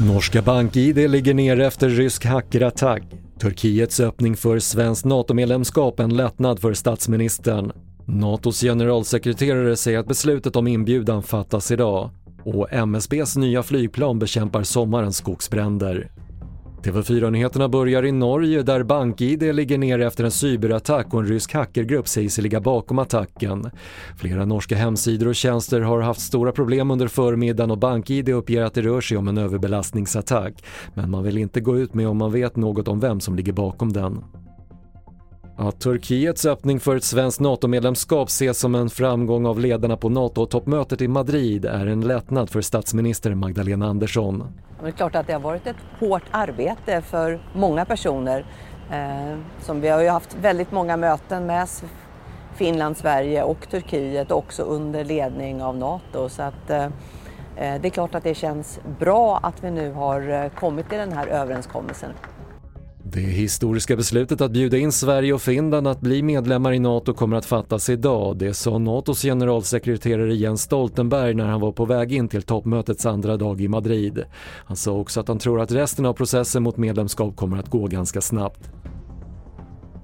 Norska BankID ligger ner efter rysk hackerattack. Turkiets öppning för svenskt NATO-medlemskap en lättnad för statsministern. NATOs generalsekreterare säger att beslutet om inbjudan fattas idag och MSBs nya flygplan bekämpar sommarens skogsbränder. TV4-nyheterna börjar i Norge där BankID ligger ner efter en cyberattack och en rysk hackergrupp säger sig ligga bakom attacken. Flera norska hemsidor och tjänster har haft stora problem under förmiddagen och BankID uppger att det rör sig om en överbelastningsattack. Men man vill inte gå ut med om man vet något om vem som ligger bakom den. Att Turkiets öppning för ett svenskt NATO-medlemskap ses som en framgång av ledarna på NATO-toppmötet i Madrid är en lättnad för statsminister Magdalena Andersson. Det är klart att det har varit ett hårt arbete för många personer. Eh, som vi har ju haft väldigt många möten med Finland, Sverige och Turkiet också under ledning av NATO. Så att, eh, eh det är klart att det känns bra att vi nu har eh, kommit till den här överenskommelsen. Det historiska beslutet att bjuda in Sverige och Finland att bli medlemmar i NATO kommer att fattas idag. Det sa NATOs generalsekreterare Jens Stoltenberg när han var på väg in till toppmötets andra dag i Madrid. Han sa också att han tror att resten av processen mot medlemskap kommer att gå ganska snabbt.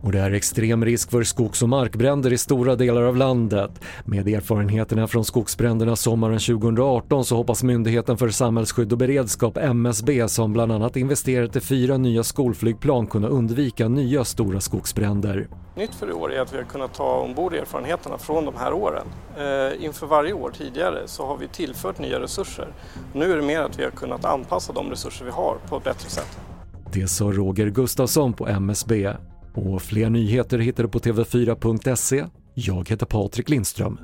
Och det är extrem risk för skogs och markbränder i stora delar av landet. Med erfarenheterna från skogsbränderna sommaren 2018 så hoppas Myndigheten för samhällsskydd och beredskap, MSB, som bland annat investerat i fyra nya skolflygplan kunna undvika nya stora skogsbränder. Nytt för i år är att vi har kunnat ta ombord erfarenheterna från de här åren. Eh, inför varje år tidigare så har vi tillfört nya resurser. Nu är det mer att vi har kunnat anpassa de resurser vi har på ett bättre sätt. Det sa Roger Gustafsson på MSB. Och fler nyheter hittar du på tv4.se. Jag heter Patrik Lindström.